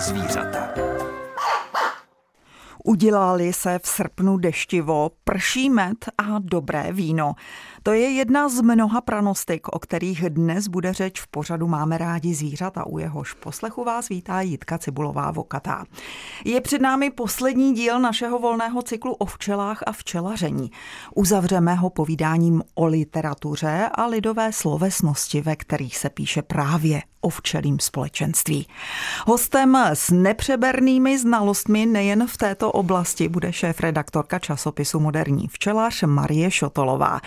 zvířata. Udělali se v srpnu deštivo, prší med a dobré víno. To je jedna z mnoha pranostik, o kterých dnes bude řeč v pořadu Máme rádi zvířata, u jehož poslechu vás vítá Jitka Cibulová Vokatá. Je před námi poslední díl našeho volného cyklu o včelách a včelaření. Uzavřeme ho povídáním o literatuře a lidové slovesnosti, ve kterých se píše právě o včelím společenství. Hostem s nepřebernými znalostmi nejen v této oblasti bude šéf-redaktorka časopisu Moderní včelař Marie Šotolová.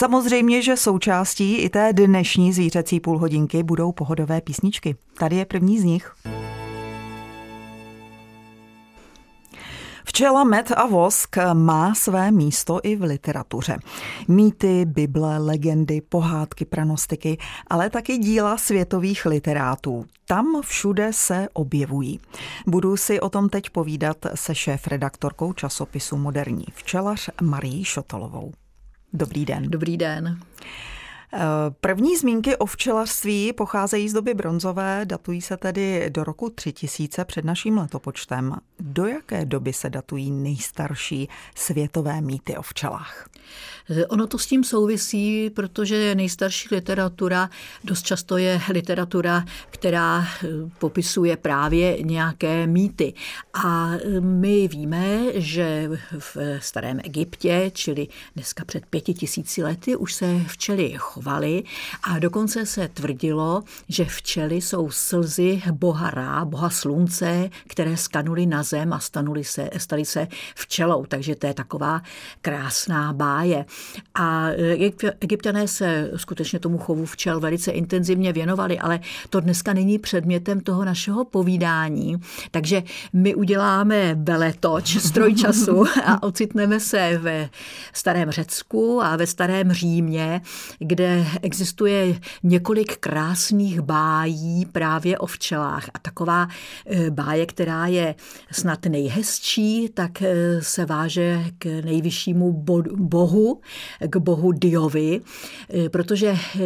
Samozřejmě, že součástí i té dnešní zvířecí půlhodinky budou pohodové písničky. Tady je první z nich. Včela, med a vosk má své místo i v literatuře. Mýty, bible, legendy, pohádky, pranostiky, ale taky díla světových literátů. Tam všude se objevují. Budu si o tom teď povídat se šéf-redaktorkou časopisu Moderní včelař Marí Šotolovou. Dobrý den. Dobrý den. Eh, první zmínky o včelařství pocházejí z doby bronzové, datují se tedy do roku 3000 před naším letopočtem. Do jaké doby se datují nejstarší světové mýty o včelách? Ono to s tím souvisí, protože nejstarší literatura dost často je literatura, která eh, popisuje právě nějaké mýty. A eh, my víme, že v starém Egyptě, čili dneska před pěti tisíci lety, už se včely chovaly a dokonce se tvrdilo, že včely jsou slzy boha Rá, boha slunce, které skanuly na zem a stanuli se, stali se včelou. Takže to je taková krásná báje. A e, egyptiané se skutečně tomu chovu včel velice intenzivně věnovali, ale to dneska není předmětem toho našeho povídání. Takže my uděláme veletoč, stroj času a ocitneme se ve starém Řecku a ve starém Římě, kde existuje několik krásných bájí právě o včelách. A taková e, báje, která je snad nejhezčí, tak e, se váže k nejvyššímu bohu, k bohu Diovi, eh, protože eh,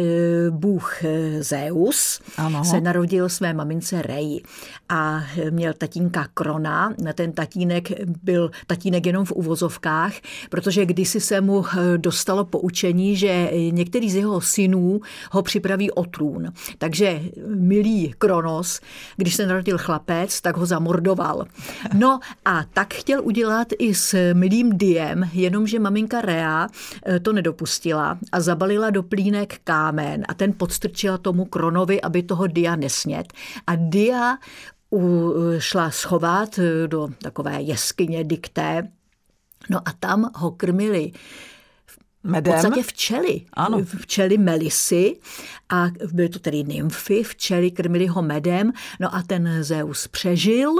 bůh eh, Zeus ano. se narodil své mamince Rej a měl tatínka Krona. Ten tatínek byl tatínek jenom v uvozovkách, protože kdysi se mu dostalo poučení, že některý z jeho synů ho připraví o trůn. Takže milý Kronos, když se narodil chlapec, tak ho zamordoval. No a tak chtěl udělat i s milým Diem, jenomže maminka Rea to nedopustila a zabalila do plínek kámen a ten podstrčila tomu Kronovi, aby toho Dia nesnět. A Dia šla schovat do takové jeskyně dikté, no a tam ho krmili Medem? V podstatě včely. Ano. Včely melisy a byly to tedy nymfy, včely krmili ho medem, no a ten Zeus přežil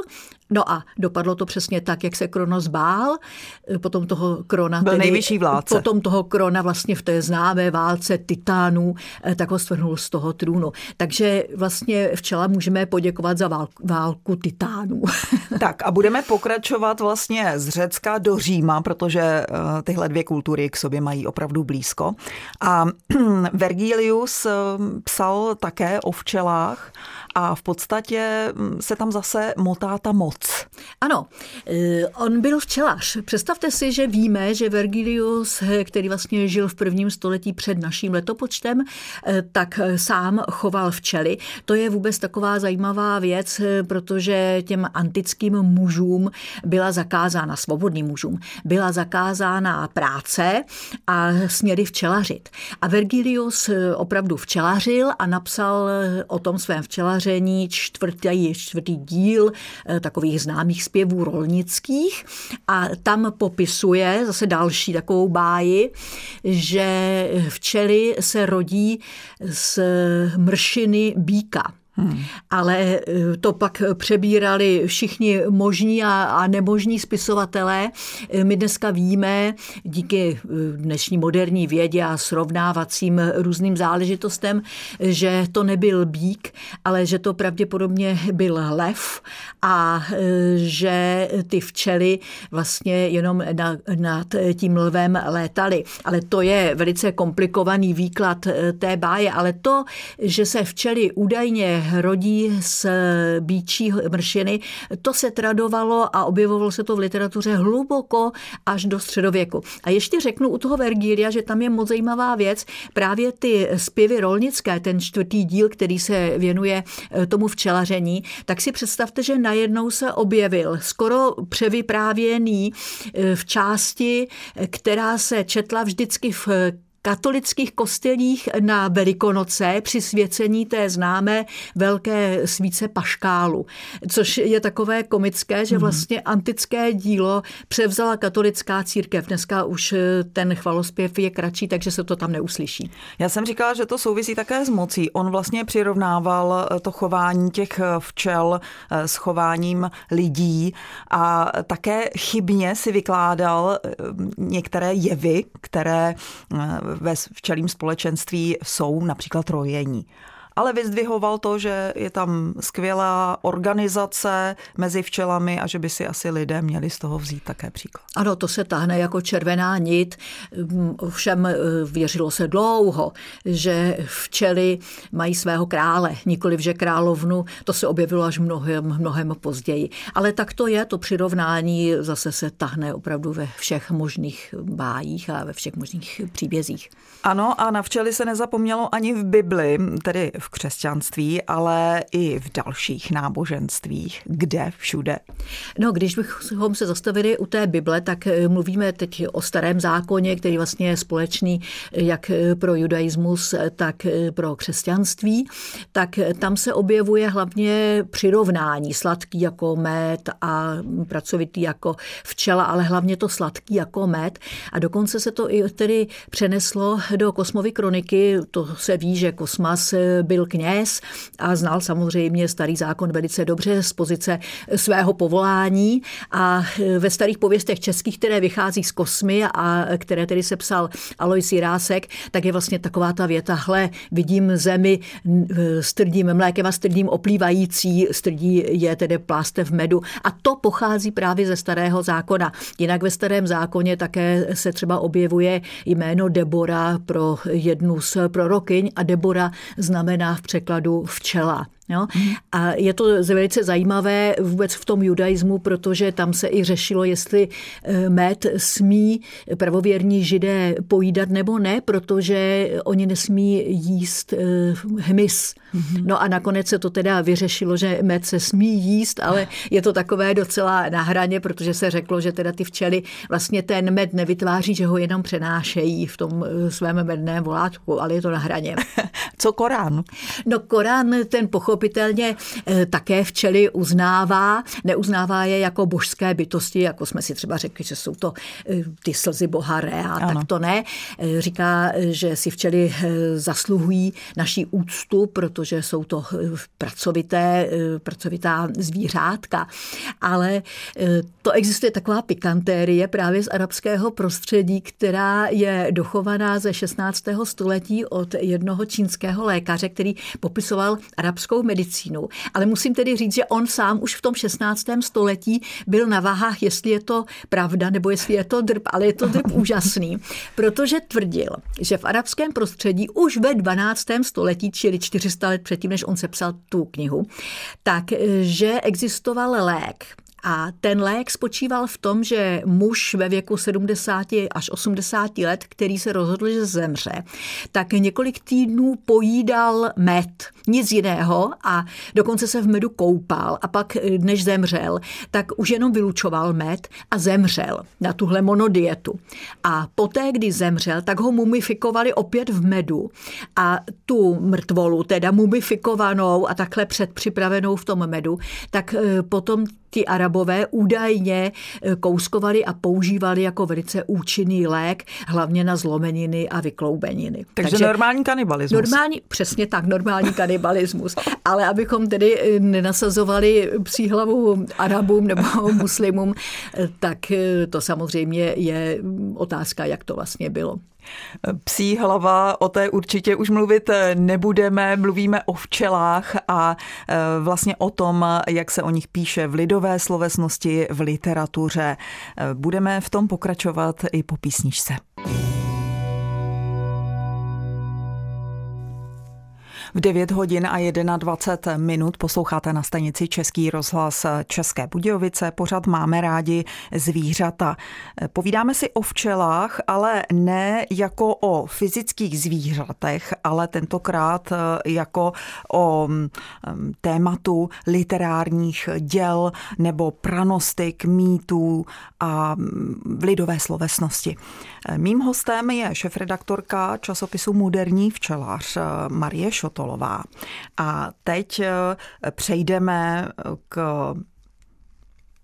No a dopadlo to přesně tak, jak se Kronos bál. Potom toho Krona... Byl tedy, nejvyšší vládce. Potom toho Krona vlastně v té známé válce titánů, eh, tak ho stvrhnul z toho trůnu. Takže vlastně včela můžeme poděkovat za válku, válku titánů. Tak a budeme pokračovat vlastně z Řecka do Říma, protože eh, tyhle dvě kultury k sobě mají opravdu blízko. A Vergilius eh, psal také o včelách a v podstatě mm, se tam zase motá ta moc. Ano, eh, on byl včelař. Představte si, že víme, že Vergilius, který vlastně žil v prvním století před naším letopočtem, eh, tak sám choval včely. To je vůbec taková zajímavá věc, eh, protože těm antickým mužům byla zakázána, svobodným mužům, byla zakázána práce a směli včelařit. A Vergilius opravdu včelařil a napsal o tom svém včelaři vyjádření, čtvrtý, čtvrtý díl eh, takových známých zpěvů rolnických a tam popisuje zase další takovou báji, že včely se rodí z mršiny býka. Hmm. Ale eh, to pak přebírali všichni možní a, a nemožní spisovatelé. Eh, my dneska víme, díky eh, dnešní moderní vědě a srovnávacím různým záležitostem, že to nebyl bík, ale že to pravděpodobně byl lev a že ty včely vlastně jenom nad, nad tím lvem létaly. Ale to je velice komplikovaný výklad té báje, ale to, že se včely údajně rodí z bíčí mršiny, to se tradovalo a objevovalo se to v literatuře hluboko až do středověku. A ještě řeknu u toho Vergília, že tam je moc zajímavá věc, právě ty zpěvy rolnické, ten čtvrtý díl, který se věnuje eh, tomu včelaření, tak si představte, že najednou se objevil skoro převyprávěný eh, v části, eh, která se četla vždycky v katolických kostelích na Velikonoce při svěcení té známé velké svíce paškálu, což je takové komické, že mhm. vlastně antické dílo převzala katolická církev. Dneska už eh, ten chvalospěv je kratší, takže se to tam neuslyší. Já jsem říkala, že to souvisí také s mocí. On vlastně přirovnával eh, to chování těch eh, včel s chováním lidí a také chybně si vykládal některé jevy, které ve včelím společenství jsou například rojení ale vyzdvihoval to, že je tam skvělá organizace mezi včelami a že by si asi lidé měli z toho vzít také příklad. Ano, to se tahne jako červená nit. Všem eh, věřilo se dlouho, že včely mají svého krále, nikoliv že královnu. To se objevilo až mnohem, mnohem později. Ale tak to je, to přirovnání zase se tahne opravdu ve všech možných bájích a ve všech možných příbězích. Ano, a na včely se nezapomnělo ani v Bibli, tedy v křesťanství, ale i v dalších náboženstvích. Kde všude? No, když bychom se zastavili u té Bible, tak eh, mluvíme teď o starém zákoně, který vlastně je společný eh, jak eh, pro judaismus, tak pro křesťanství. Tak tam se objevuje hlavně přirovnání sladký jako med a pracovitý jako včela, ale hlavně to sladký jako med. A dokonce se to i tedy přeneslo do Kosmovy kroniky. To se ví, že Kosmas byl byl kněz a znal samozřejmě starý zákon velice dobře z pozice svého povolání a ve starých pověstech českých, které vychází z kosmy a které tedy se psal Alois Jirásek, tak je vlastně taková ta věta, hle, vidím zemi s tvrdým mlékem a s tvrdým oplývající, strdí je tedy plástev medu a to pochází právě ze starého zákona. Jinak ve starém zákoně také se třeba objevuje jméno Debora pro jednu z prorokyň a Debora znamená znamená v překladu včela. Jo? A je to velice zajímavé vůbec v tom judaismu, protože tam se i řešilo, jestli eh, med smí pravověrní židé pojídat nebo ne, protože oni nesmí jíst eh, hmyz. Mhm. No a nakonec se to teda vyřešilo, že med se smí jíst, ale je to takové docela na hraně, protože se řeklo, že teda ty včely vlastně ten med nevytváří, že ho jenom přenášejí v tom eh, svém medném volátku, ale je to na hraně. Co Korán? No Korán ten pochopil pochopitelně eh, také včely uznává, neuznává je jako božské bytosti, jako jsme si třeba řekli, že jsou to eh, ty slzy boha Rea, ano. tak to ne. Eh, říká, že si včely zasluhují naší úctu, protože jsou to pracovité, pracovitá zvířátka. Ale to existuje taková pikantérie právě z arabského prostředí, která je dochovaná ze 16. století od jednoho čínského lékaře, který popisoval arabskou medicínu. Ale musím tedy říct, že on sám už v tom 16. století byl na váhách, jestli je to pravda nebo jestli je to drb, ale je to drb úžasný, protože tvrdil, že v arabském prostředí už ve 12. století, čili 400 let předtím, než on sepsal tu knihu, tak že existoval lék, a ten lék spočíval v tom, že muž ve věku 70 až 80 let, který se rozhodl, že zemře, tak několik týdnů pojídal med, nic jiného a dokonce se v medu koupal. A pak, než zemřel, tak už jenom vylučoval med a zemřel na tuhle monodietu. A poté, kdy zemřel, tak ho mumifikovali opět v medu. A tu mrtvolu, teda mumifikovanou a takhle předpřipravenou v tom medu, tak eh, potom ti arabové údajně eh, kouskovali a používali jako velice účinný lék, hlavně na zlomeniny a vykloubeniny. Takže, Takže normální kanibalismus. Normální, přesně tak, normální kanibalismus. Ale abychom tedy eh, nenasazovali psí hlavu Arabům nebo muslimům, eh, tak to samozřejmě je otázka, jak to vlastně bylo. Psí hlava, o té určitě už mluvit nebudeme, mluvíme o včelách a e, vlastně o tom, jak se o nich píše v lidové slovesnosti, v literatuře. E, budeme v tom pokračovat i po písničce. V 9 hodin a 21 minut posloucháte na stanici Český rozhlas České Budějovice. Pořád máme rádi zvířata. Povídáme si o včelách, ale ne jako o fyzických zvířatech, ale tentokrát jako o mm, tématu literárních děl nebo pranostik, mýtů a mm, lidové slovesnosti. Mým hostem je šefredaktorka časopisu Moderní včelař Marie Šotolová. A teď eh, přejdeme k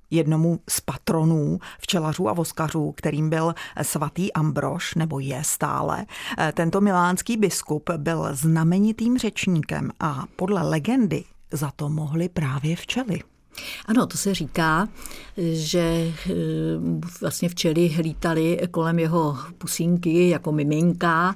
jednomu z patronů včelařů a voskařů, kterým byl svatý Ambrož, nebo je stále. Eh, tento milánský biskup byl znamenitým řečníkem a podle legendy za to mohli právě včely. Ano, to se říká, že eh, vlastně včely lítali kolem jeho pusínky jako miminka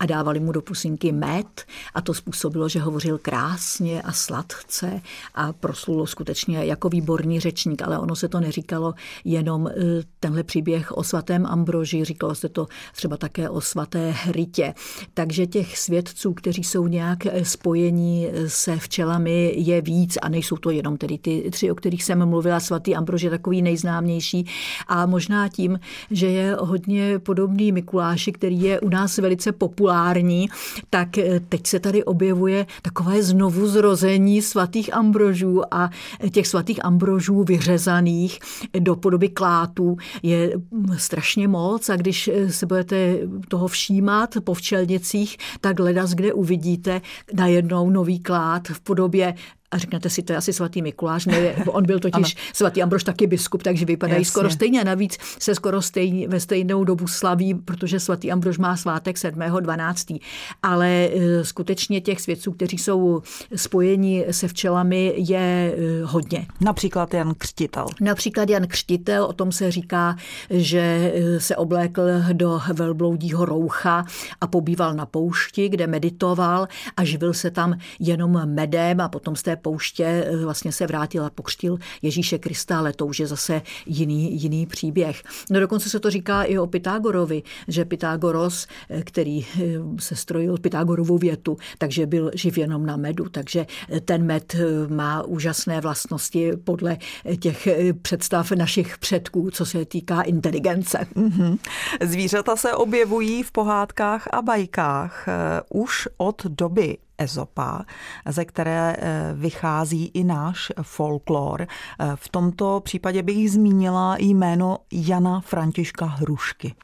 a dávali mu do pusínky med a to způsobilo, že hovořil krásně a sladce a proslulo skutečně jako výborný řečník, ale ono se to neříkalo jenom eh, tenhle příběh o svatém Ambroži, říkalo se to třeba také o svaté Hrytě. Takže těch svědců, kteří jsou nějak spojení se včelami, je víc a nejsou to jenom tedy ty tři, o kterých jsem mluvila, svatý Ambrož je takový nejznámější. A možná tím, že je hodně podobný Mikuláši, který je u nás velice populární, tak eh, teď se tady objevuje takové znovu zrození svatých Ambrožů a těch svatých Ambrožů vyřezaných do podoby klátů je hm, strašně moc. A když eh, se budete toho všímat po včelnicích, tak ledas, kde uvidíte najednou nový klát v podobě a řeknete si, to je asi svatý Mikuláš, ne, on byl totiž svatý Ambrož taky biskup, takže vypadají Jasně. skoro stejně. Navíc se skoro stejně, ve stejnou dobu slaví, protože svatý Ambrož má svátek 7.12. Ale e, skutečně těch svědců, kteří jsou spojeni se včelami, je e, hodně. Například Jan Křtitel. Například Jan Křtitel, o tom se říká, že e, se oblékl do velbloudího roucha a pobýval na poušti, kde meditoval a živil se tam jenom medem a potom z té pouště eh, vlastně se vrátil a pokřtil Ježíše Krista, ale to už je zase jiný, jiný příběh. No dokonce se to říká i o Pythagorovi, že Pythagoros, eh, který eh, se strojil Pythagorovou větu, takže byl živ jenom na medu, takže ten med má úžasné vlastnosti podle těch představ našich předků, co se týká inteligence. Mm-hmm. Zvířata se objevují v pohádkách a bajkách už od doby Ezopa, ze které eh, vychází i náš folklor. Eh, v tomto případě bych zmínila jméno Jana Františka Hrušky.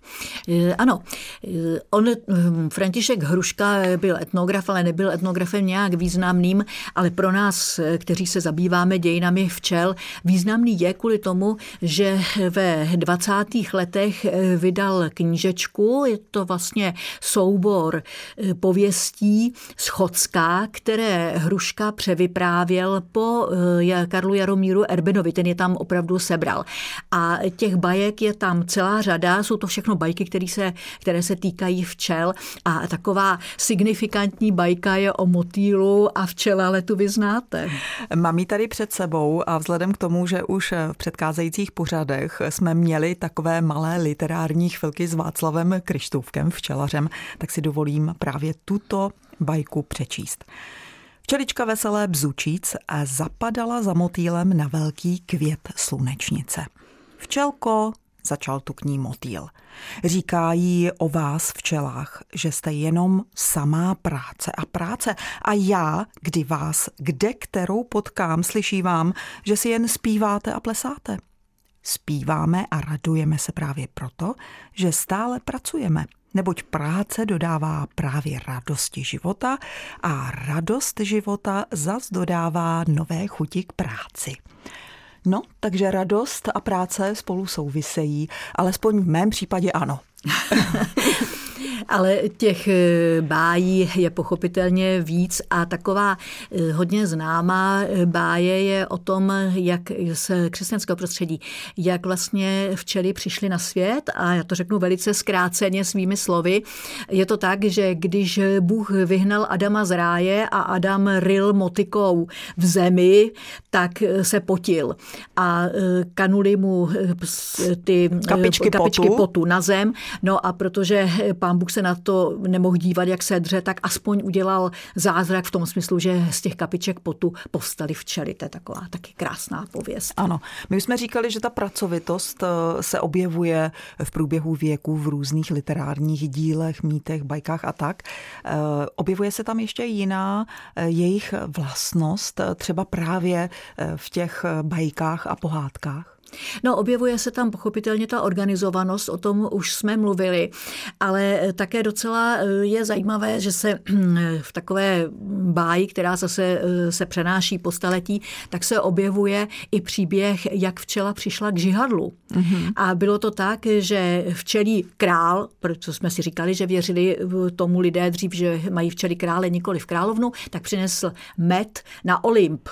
Eh, ano, on, hm, František Hruška byl etnograf, ale nebyl etnografem nějak významným, ale pro nás, kteří se zabýváme dějinami včel, významný je kvůli tomu, že ve 20. letech vydal knížečku, je to vlastně soubor pověstí z Chocka, které Hruška převyprávěl po eh, Karlu Jaromíru Erbenovi, ten je tam opravdu sebral. A těch bajek je tam celá řada, jsou to všechno bajky, které se, které se týkají včel a taková signifikantní bajka je o motýlu a včela, ale tu vy znáte. Mám ji tady před sebou a vzhledem k tomu, že už v předcházejících pořadech jsme měli takové malé literární chvilky s Václavem Krištůvkem, včelařem, tak si dovolím právě tuto bajku přečíst. Včelička veselé bzučíc a zapadala za motýlem na velký květ slunečnice. Včelko, začal tu k ní motýl. Říká jí o vás včelách, že jste jenom samá práce a práce a já, kdy vás, kde kterou potkám, slyší vám, že si jen zpíváte a plesáte. Zpíváme a radujeme se právě proto, že stále pracujeme – neboť práce dodává právě radosti života a radost života zas dodává nové chuti k práci. No, takže radost a práce spolu souvisejí, alespoň v mém případě ano. ale těch eh, bájí je pochopitelně víc a taková eh, hodně známá eh, báje je o tom, jak z křesťanského prostředí, jak vlastně včely přišly na svět a já to řeknu velice zkráceně svými slovy. Je to tak, že když Bůh vyhnal Adama z ráje a Adam ryl motikou v zemi, tak se potil a kanuli mu ty kapičky, kapičky potu. potu na zem. No a protože pán Bůh se na to nemohl dívat, jak se dře, tak aspoň udělal zázrak v tom smyslu, že z těch kapiček potu povstaly včely. To je taková taky krásná pověst. Ano. My jsme říkali, že ta pracovitost eh, se objevuje v průběhu věku v různých literárních dílech, mýtech, bajkách a tak. Eh, objevuje se tam ještě jiná eh, jejich vlastnost, třeba právě v těch bajkách a pohádkách? No, objevuje se tam pochopitelně ta organizovanost, o tom už jsme mluvili, ale také docela eh, je zajímavé, že se v takové báji, která zase eh, se přenáší po staletí, tak se objevuje i příběh, jak včela přišla k žihadlu. Mm-hmm. A bylo to tak, že včelí král, protože jsme si říkali, že věřili tomu lidé dřív, že mají včely krále, nikoli v královnu, tak přinesl med na Olymp.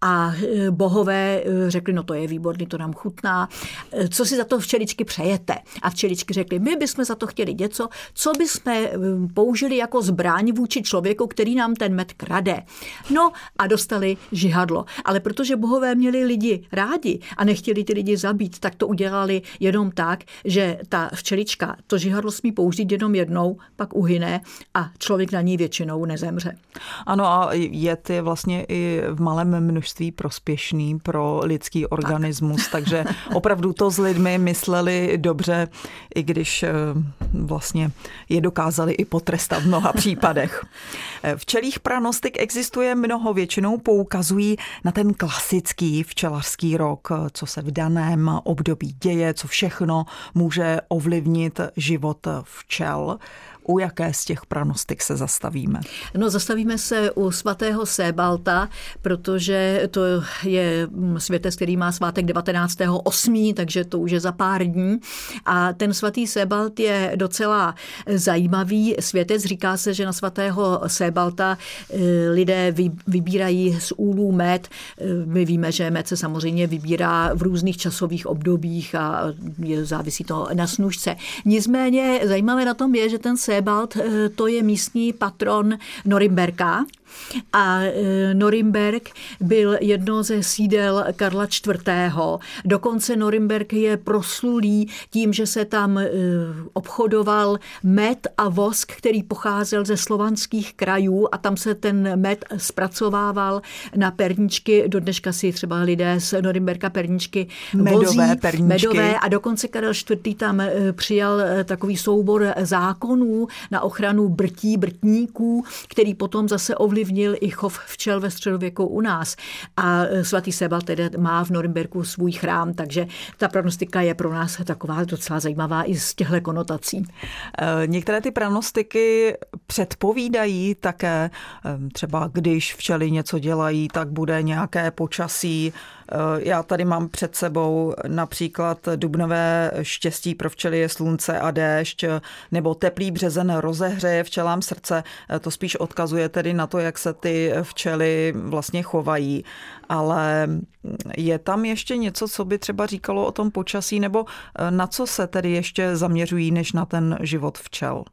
A eh, bohové řekli, no to je výborný, to nám chutná, eh, co si za to včeličky přejete. A včeličky řekly, my bychom za to chtěli něco, co bychom eh, použili jako zbraň vůči člověku, který nám ten med krade. No a dostali žihadlo. Ale protože bohové měli lidi rádi a nechtěli ty lidi zabít, tak to udělali jenom tak, že ta včelička to žihadlo smí použít jenom jednou, pak uhyne a člověk na ní většinou nezemře. Ano a jed je vlastně i v malém množství prospěšný pro lidský organismus, tak. Takže opravdu to s lidmi mysleli dobře, i když eh, vlastně je dokázali i potrestat v mnoha případech. Eh, včelých pranostik existuje mnoho, většinou poukazují na ten klasický včelařský rok, eh, co se v daném období děje, co všechno může ovlivnit život včel u jaké z těch pranostik se zastavíme? No, zastavíme se u svatého Sébalta, protože to je světec, který má svátek 19.8., takže to už je za pár dní. A ten svatý Sébalt je docela zajímavý světec. Říká se, že na svatého Sébalta eh, lidé vybírají z úlů med. Eh, my víme, že med se samozřejmě vybírá v různých časových obdobích a závisí to na snužce. Nicméně zajímavé na tom je, že ten Sebald, eh, to je místní patron Norimberka, a e, Norimberg byl jedno ze sídel Karla IV. Dokonce Norimberg je proslulý tím, že se tam e, obchodoval med a vosk, který pocházel ze slovanských krajů a tam se ten med zpracovával na perničky. Do dneška si třeba lidé z Norimberka perničky medové vozí, perničky. medové a dokonce Karel IV. tam e, přijal takový soubor zákonů na ochranu brtí, brtníků, který potom zase ovlivnil ovlivnil i chov včel ve středověku u nás. A e, svatý Sebal tedy má v Norimberku svůj chrám, takže ta prognostika je pro nás taková docela zajímavá i z těchto konotací. E, některé ty prognostiky předpovídají také, e, třeba když včely něco dělají, tak bude nějaké počasí, já tady mám před sebou například dubnové štěstí pro včely je slunce a déšť, nebo teplý březen rozehřeje včelám srdce. Eh, to spíš odkazuje tedy na to, jak se ty včely vlastně chovají. Ale je tam ještě něco, co by třeba říkalo o tom počasí, nebo eh, na co se tedy ještě zaměřují, než na ten život včel?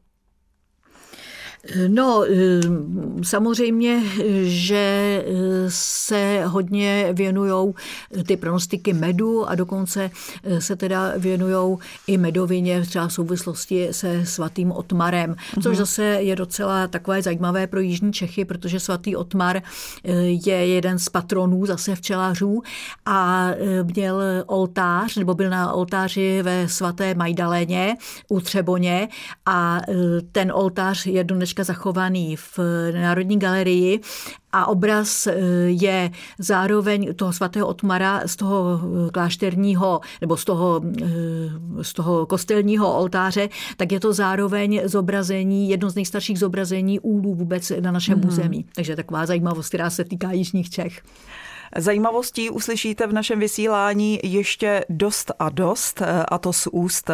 No, eh, samozřejmě, že eh, se hodně věnují ty pronostiky medu a dokonce eh, se teda věnují i medovině třeba v souvislosti se svatým Otmarem, což mhm. zase je docela takové zajímavé pro Jižní Čechy, protože svatý Otmar je jeden z patronů zase včelařů a měl oltář, nebo byl na oltáři ve svaté Majdaléně u Třeboně a ten oltář je do dneška zachovaný v Národní galerii a obraz eh, je zároveň toho svatého Otmara z toho eh, klášterního nebo z toho, eh, z toho kostelního oltáře, tak je to zároveň zobrazení, jedno z nejstarších zobrazení úlů vůbec na našem mm-hmm. území. Takže taková zajímavost, která se týká Jižních Čech. Zajímavostí uslyšíte v našem vysílání ještě dost a dost, a to z úst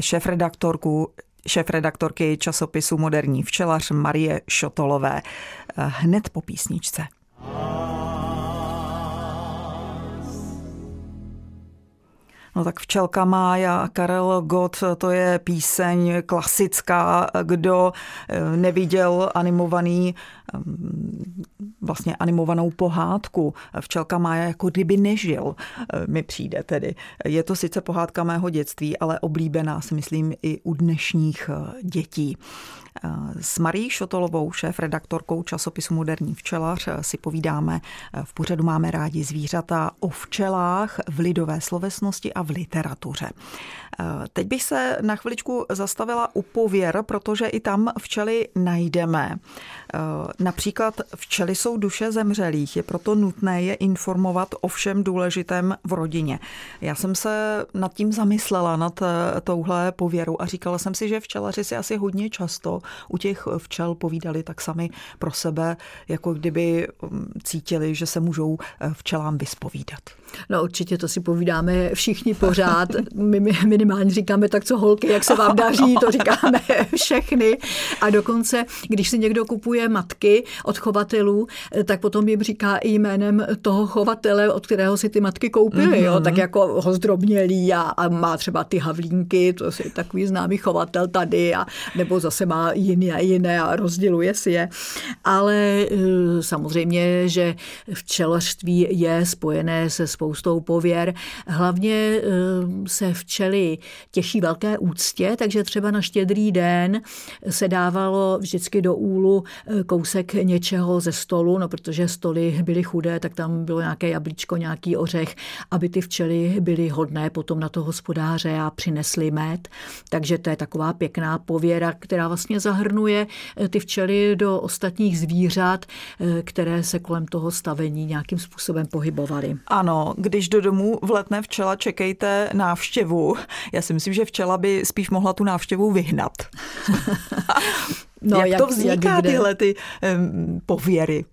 šéf-redaktorku šéf-redaktorky časopisu Moderní včelař Marie Šotolové. Hned po písničce. No tak Včelka Mája a Karel Gott, to je píseň klasická. Kdo eh, neviděl animovaný vlastně animovanou pohádku. Včelka Mája jako kdyby nežil, mi přijde tedy. Je to sice pohádka mého dětství, ale oblíbená si myslím i u dnešních dětí. S Marí Šotolovou, šéf redaktorkou časopisu Moderní včelař, si povídáme v pořadu Máme rádi zvířata o včelách v lidové slovesnosti a v literatuře. Teď bych se na chviličku zastavila u pověr, protože i tam včely najdeme. Například včely jsou duše zemřelých, je proto nutné je informovat o všem důležitém v rodině. Já jsem se nad tím zamyslela, nad touhle pověrou a říkala jsem si, že včelaři si asi hodně často u těch včel povídali tak sami pro sebe, jako kdyby um, cítili, že se můžou eh, včelám vyspovídat. No určitě to si povídáme všichni pořád. My minimálně říkáme tak, co holky, jak se vám daří, to říkáme všechny. A dokonce, když si někdo kupuje matky od chovatelů, tak potom jim říká i jménem toho chovatele, od kterého si ty matky koupily. Mm-hmm. Jo? Tak jako ho zdrobnělí a, a má třeba ty havlínky, to je takový známý chovatel tady, a, nebo zase má jiné a jiné a rozděluje si je. Ale eh, samozřejmě, že včelařství je spojené se spoustou pověr. Hlavně eh, se včely těší velké úctě, takže třeba na štědrý den se dávalo vždycky do úlu eh, kousek něčeho ze stolu, no protože stoly byly chudé, tak tam bylo nějaké jablíčko, nějaký ořech, aby ty včely byly hodné potom na to hospodáře a přinesly med. Takže to je taková pěkná pověra, která vlastně zahrnuje eh, ty včely do ostatních zvířat, které se kolem toho stavení nějakým způsobem pohybovaly. Ano, když do domu vletne včela, čekejte návštěvu. Já si myslím, že včela by spíš mohla tu návštěvu vyhnat. no, jak, jak to vzniká, jak tyhle ty um, pověry?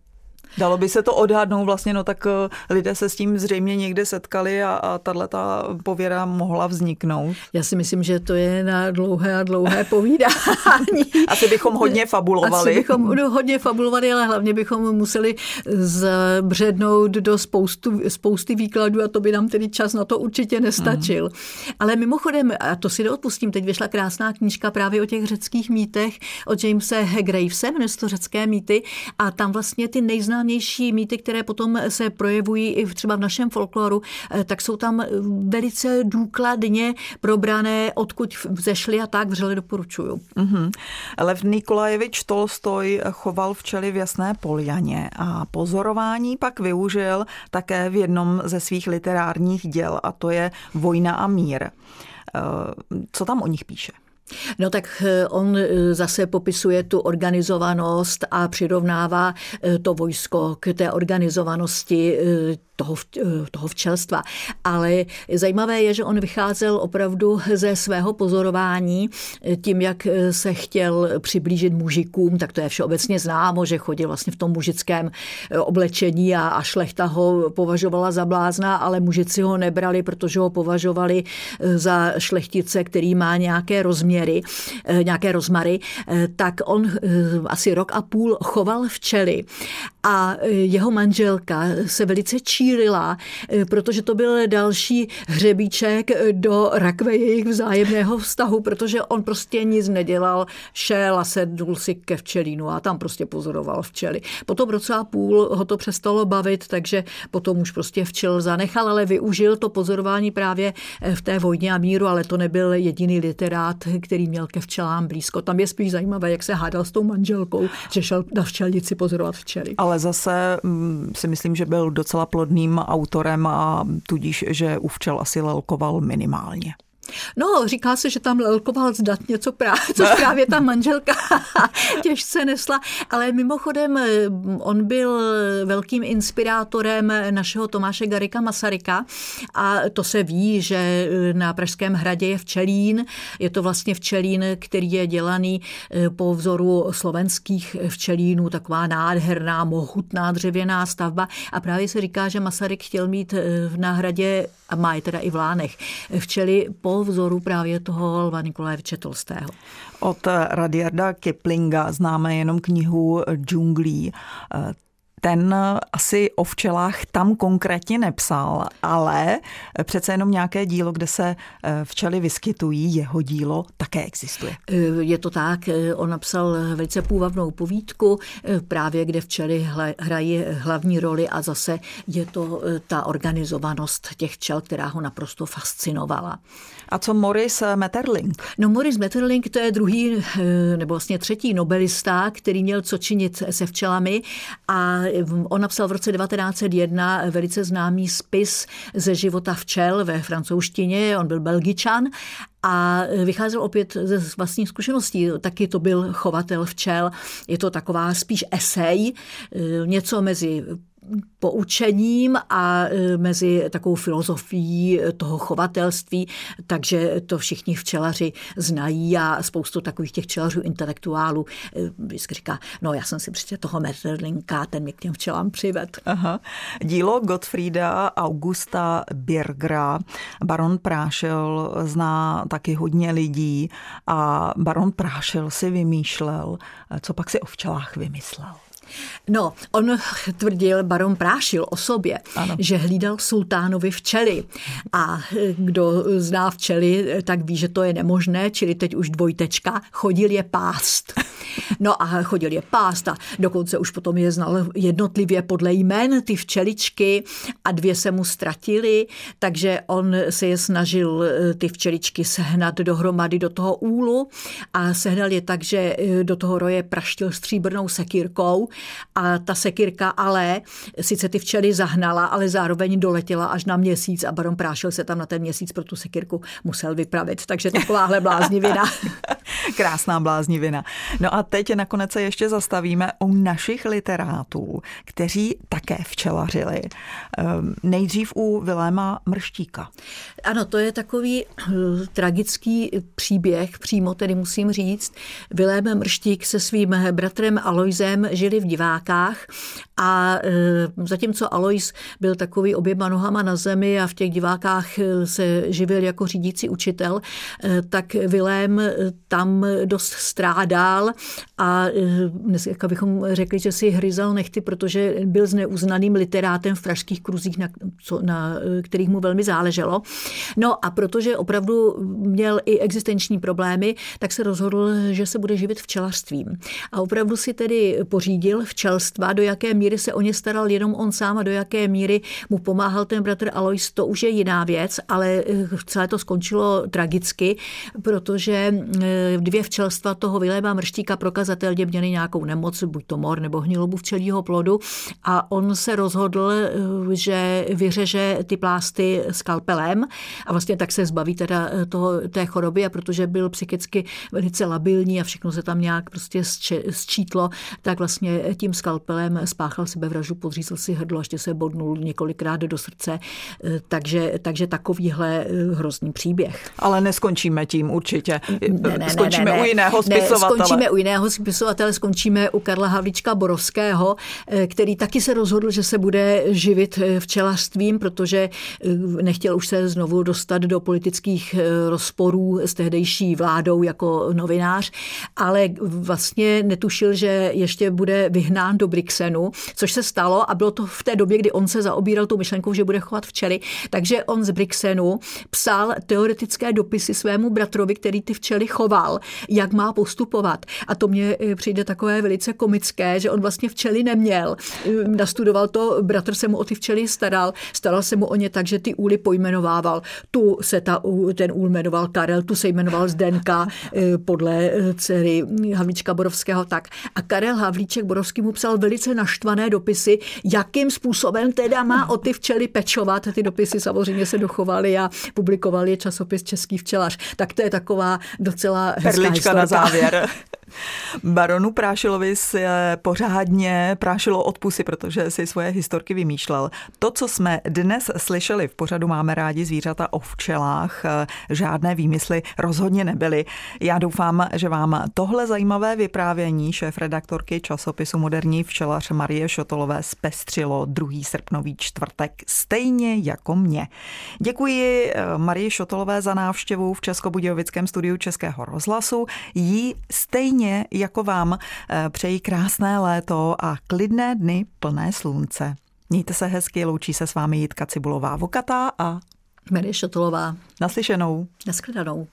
Dalo by se to odhadnout vlastně, no tak eh, lidé se s tím zřejmě někde setkali a, a tahle ta pověra mohla vzniknout. Já si myslím, že to je na dlouhé a dlouhé povídání. Asi bychom hodně fabulovali. Asi bychom hodně fabulovali, ale hlavně bychom museli zbřednout do spoustu, spousty výkladů a to by nám tedy čas na to určitě nestačil. Mm. Ale mimochodem, a to si neodpustím, teď vyšla krásná knížka právě o těch řeckých mýtech od Jamese Gravese, jmenuje to řecké mýty a tam vlastně ty nejznámější nejznámější mýty, které potom se projevují i třeba v našem folkloru, eh, tak jsou tam velice důkladně probrané, odkud zešly a tak vřele doporučuju. Mm-hmm. Lev Nikolajevič Tolstoj choval včely v Jasné Poljaně a pozorování pak využil také v jednom ze svých literárních děl a to je Vojna a mír. Eh, co tam o nich píše? No tak eh, on eh, zase popisuje tu organizovanost a přirovnává eh, to vojsko k té organizovanosti toho, toho včelstva. Ale zajímavé je, že on vycházel opravdu ze svého pozorování tím, jak se chtěl přiblížit mužikům, tak to je všeobecně známo, že chodil vlastně v tom mužickém oblečení a, a šlechta ho považovala za blázna, ale mužici ho nebrali, protože ho považovali za šlechtice, který má nějaké rozměry, nějaké rozmary, tak on asi rok a půl choval včely a jeho manželka se velice čí rozšířila, eh, protože to byl další hřebíček do rakve jejich vzájemného vztahu, protože on prostě nic nedělal, šel a sednul si ke včelínu a tam prostě pozoroval včely. Potom roce a půl ho to přestalo bavit, takže potom už prostě včel zanechal, ale využil to pozorování právě v té vojně a míru, ale to nebyl jediný literát, který měl ke včelám blízko. Tam je spíš zajímavé, jak se hádal s tou manželkou, že šel na včelnici pozorovat včely. Zase mm, si myslím, že byl docela plodný výborným autorem a tudíž, že u včel asi lelkoval minimálně. No, říká se, že tam lelkoval zdat něco právě, co právě ta manželka těžce nesla, ale mimochodem on byl velkým inspirátorem našeho Tomáše Garika Masaryka. A to se ví, že na Pražském hradě je včelín, je to vlastně včelín, který je dělaný eh, po vzoru slovenských včelínů, taková nádherná, mohutná dřevěná stavba. A právě se říká, že Masaryk chtěl mít eh, na hradě, a má je teda i v Lánech, včely po vzoru právě toho Lva Nikolajeviče Tolstého. Od Radiarda Kiplinga známe jenom knihu Džunglí. Ten asi o včelách tam konkrétně nepsal, ale přece jenom nějaké dílo, kde se eh, včely vyskytují, jeho dílo také existuje. Eh, je to tak, eh, on napsal velice půvabnou povídku, právě kde včely hrají hlavní roli a zase je to ta organizovanost těch včel, která ho naprosto fascinovala. A co Morris Metterling? No Morris Metterling to je druhý, nebo vlastně třetí nobelista, který měl co činit se včelami a on napsal v roce 1901 velice známý spis ze života včel ve francouzštině, on byl belgičan a vycházel opět ze vlastních zkušeností. Taky to byl chovatel včel. Je to taková spíš esej, něco mezi poučením a e, mezi takovou filozofií toho chovatelství, takže to všichni včelaři znají a spoustu takových těch včelařů intelektuálů e, vždycky říká, no já jsem si přece toho Metterlinka, ten mě k těm včelám přived. Aha. Dílo Gottfrieda Augusta Birgra Baron Prášel zná taky hodně lidí a Baron Prášel si vymýšlel, co pak si o včelách vymyslel. No, on tvrdil, baron Prášil o sobě, ano. že hlídal sultánovi včely. A kdo zná včely, tak ví, že to je nemožné, čili teď už dvojtečka, chodil je pást. No a chodil je pást a dokonce už potom je znal jednotlivě podle jmen ty včeličky a dvě se mu ztratily, takže on se je snažil eh, ty včeličky sehnat dohromady do toho úlu a sehnal je tak, že eh, do toho roje praštil stříbrnou sekírkou a ta sekirka ale sice ty včely zahnala, ale zároveň doletěla až na měsíc a baron Prášil se tam na ten měsíc pro tu sekirku musel vypravit. Takže takováhle bláznivina. Krásná bláznivina. No a teď nakonec se ještě zastavíme u našich literátů, kteří také včelařili. Ehm, nejdřív u Viléma Mrštíka. Ano, to je takový eh, tragický příběh, přímo tedy musím říct. Vilém Mrštík se svým bratrem Aloizem žili v divákách a e, zatímco Alois byl takový oběma nohama na zemi a v těch divákách e, se živil jako řídící učitel, e, tak Vilém tam dost strádal a dneska bychom řekli, že si hryzal nechty, protože byl zneuznaným literátem v pražských kruzích, na, co, na kterých mu velmi záleželo. No a protože opravdu měl i existenční problémy, tak se rozhodl, že se bude živit včelařstvím. A opravdu si tedy pořídil včelstva, do jaké míry se o ně staral jenom on sám a do jaké míry mu pomáhal ten bratr Alois, to už je jiná věc, ale eh, celé to skončilo tragicky, protože eh, dvě včelstva toho Viléma Mrštíka prokazatelně měly nějakou nemoc, buď to mor nebo hnilobu včelího plodu a on se rozhodl, eh, že vyřeže ty plásty skalpelem a vlastně tak se zbaví teda toho, té choroby a protože byl psychicky velice labilní a všechno se tam nějak prostě sčítlo, tak vlastně tím skalpelem spáchal sebevraždu, podřízl si hrdlo, ještě se bodnul několikrát do srdce, eh, takže, takže takovýhle eh, hrozný příběh. Ale neskončíme tím určitě. Ne, ne, skončíme ne, ne, u jiného spisovatele. Ne, skončíme u jiného spisovatele, skončíme u Karla Havlíčka Borovského, eh, který taky se rozhodl, že se bude živit včelařstvím, protože nechtěl už se znovu dostat do politických rozporů s tehdejší vládou jako novinář, ale vlastně netušil, že ještě bude vyhnán do Brixenu, což se stalo a bylo to v té době, kdy on se zaobíral tou myšlenkou, že bude chovat včely. Takže on z Brixenu psal teoretické dopisy svému bratrovi, který ty včely choval, jak má postupovat. A to mně eh, přijde takové velice komické, že on vlastně včely neměl. Eh, nastudoval to, bratr se mu o ty včely staral, staral se mu o ně tak, že ty úly pojmenovával. Tu se ta, ten úl jmenoval Karel, tu se jmenoval Zdenka eh, podle dcery Havlíčka Borovského tak. A Karel Havlíček Borovský mu psal velice naštvané dopisy, jakým způsobem teda má o ty včely pečovat. Ty dopisy samozřejmě se dochovaly a publikoval je časopis Český včelař. Tak to je taková docela hezká na závěr. Baronu Prášilovi se pořádně prášilo od pusy, protože si svoje historky vymýšlel. To, co jsme dnes slyšeli v pořadu Máme rádi zvířata o včelách, žádné výmysly rozhodně nebyly. Já doufám, že vám tohle zajímavé vyprávění šéf redaktorky časopisu Moderní včelař Marie Šotolové zpestřilo druhý srpnový čtvrtek, stejně jako mě. Děkuji eh, Marie Šotolové za návštěvu v Českobudějovickém studiu Českého rozhlasu. Jí stejně stejně jako vám eh, přeji krásné léto a klidné dny plné slunce. Mějte se hezky, loučí se s vámi Jitka Cibulová Vokatá a Marie Šotolová. Naslyšenou. Naschledanou.